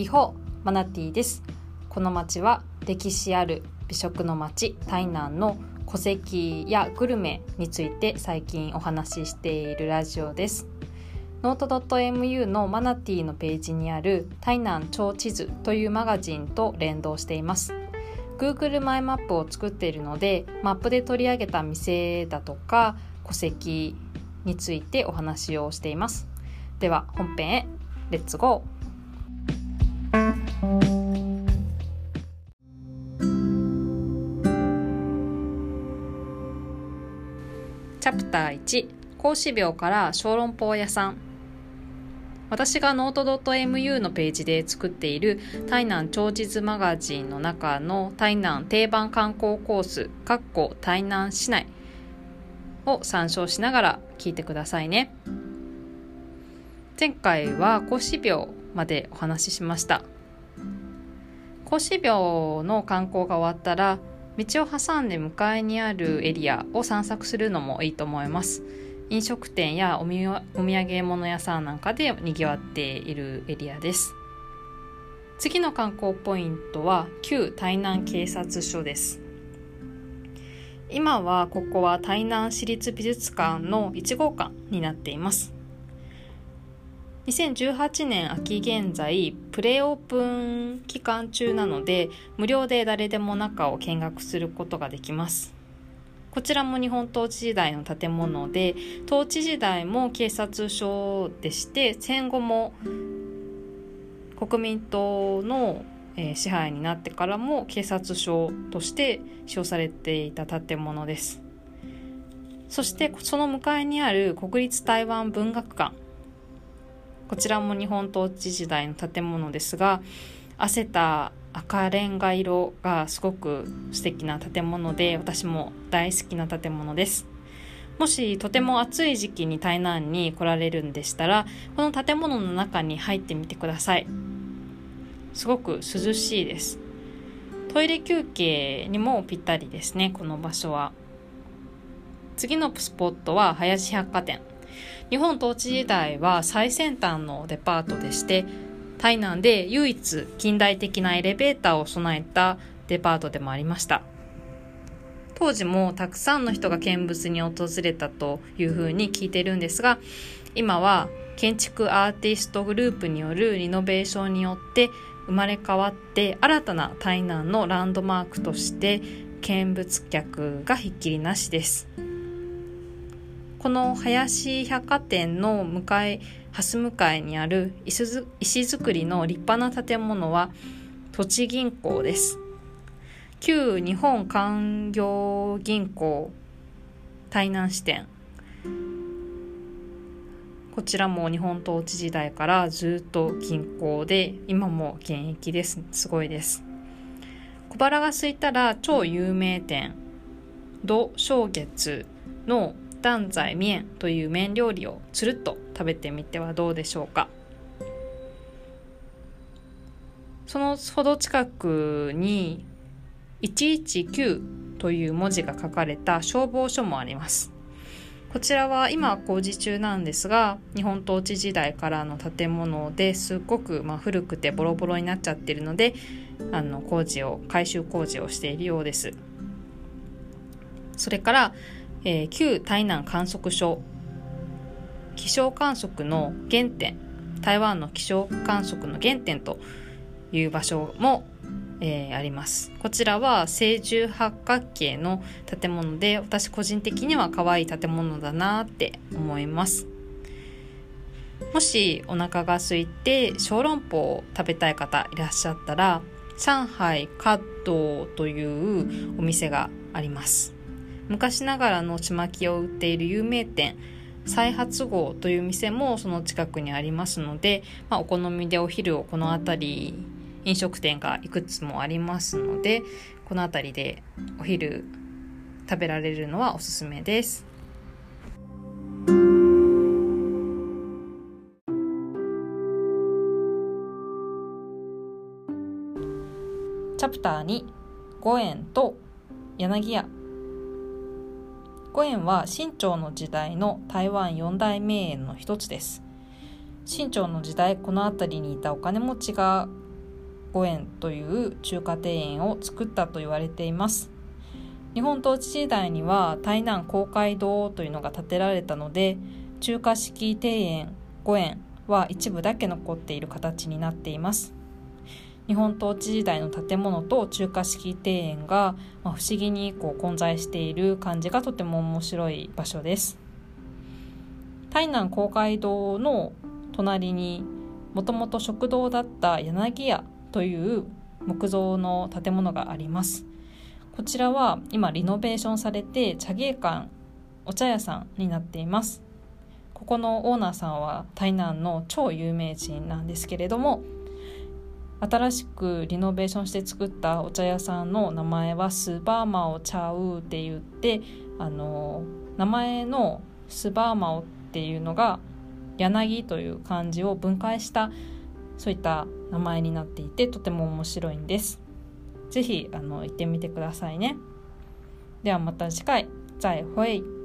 リホマナティです。この町は歴史ある美食の町台南の古跡やグルメについて最近お話ししているラジオです。 note.mu のマナティのページにある台南超地図というマガジンと連動しています。Google マイマップを作っているのでマップで取り上げた店だとか古跡についてお話をしています。では本編へレッツゴー。チャプター1孔子廟から小籠包屋さん。私がノート .mu のページで作っている台南超地図マガジンの中の台南定番観光コースかっこ台南市内。を参照しながら聞いてくださいね。前回は孔子廟までお話ししました。孔子廟の観光が終わったら道を挟んで向かいにあるエリアを散策するのもいいと思います。飲食店やお土産物屋さんなんかでにぎわっているエリアです。次の観光ポイントは旧台南警察署です。今はここは台南市立美術館の1号館になっています。2018年秋現在プレオープン期間中なので無料で誰でも中を見学することができます。こちらも日本統治時代の建物で統治時代も警察署でして戦後も国民党の支配になってからも警察署として使用されていた建物です。そしてその向かいにある国立台湾文学館。こちらも日本統治時代の建物ですが汗た赤レンガ色がすごく素敵な建物で私も大好きな建物です。もしとても暑い時期に台南に来られるんでしたらこの建物の中に入ってみてください。すごく涼しいです。トイレ休憩にもぴったりですねこの場所は。次のスポットは林百貨店。日本統治時代は最先端のデパートでして台南で唯一近代的なエレベーターを備えたデパートでもありました当時もたくさんの人が見物に訪れたというふうに聞いてるんですが今は建築アーティストグループによるリノベーションによって生まれ変わって新たな台南のランドマークとして見物客がひっきりなしです。この林百貨店の向かい蓮向かいにある石造りの立派な建物は土地銀行です。旧日本官業銀行台南支店。こちらも日本統治時代からずっと銀行で今も現役です。すごいです。小腹が空いたら超有名店。土正月の担在麺という麺料理をつるっと食べてみてはどうでしょうか。そのほど近くに119という文字が書かれた消防署もあります。こちらは今工事中なんですが日本統治時代からの建物ですっごくま古くてボロボロになっちゃってるのであの工事を改修工事をしているようです。それからえー、旧台南観測所。気象観測の原点。台湾の気象観測の原点という場所も、えー、あります。こちらは正十八角形の建物で私個人的には可愛い建物だなって思います。もしお腹が空いて小籠包を食べたい方いらっしゃったら上海カドというお店があります。昔ながらのちまきを売っている有名店再発号という店もその近くにありますので、まあ、お好みでお昼をこの辺り飲食店がいくつもありますのでこの辺りでお昼食べられるのはおすすめです。チャプター2五円と柳屋五円は清朝の時代の台湾四大名園の一つです。清朝の時代この辺りにいたお金持ちが5円という中華庭園を作ったと言われています。日本統治時代には台南公会堂というのが建てられたので中華式庭園5円は一部だけ残っている形になっています。日本統治時代の建物と中華式庭園が、まあ、不思議にこう混在している感じがとても面白い場所です。台南公会堂の隣にもともと食堂だった柳屋という木造の建物があります。こちらは今リノベーションされて茶芸館お茶屋さんになっています。ここのオーナーさんは台南の超有名人なんですけれども新しくリノベーションして作ったお茶屋さんの名前はスバーマオチャウって言ってあの名前のスバーマオっていうのが柳という漢字を分解したそういった名前になっていてとても面白いんです。ぜひあの行ってみてくださいね。ではまた次回再会。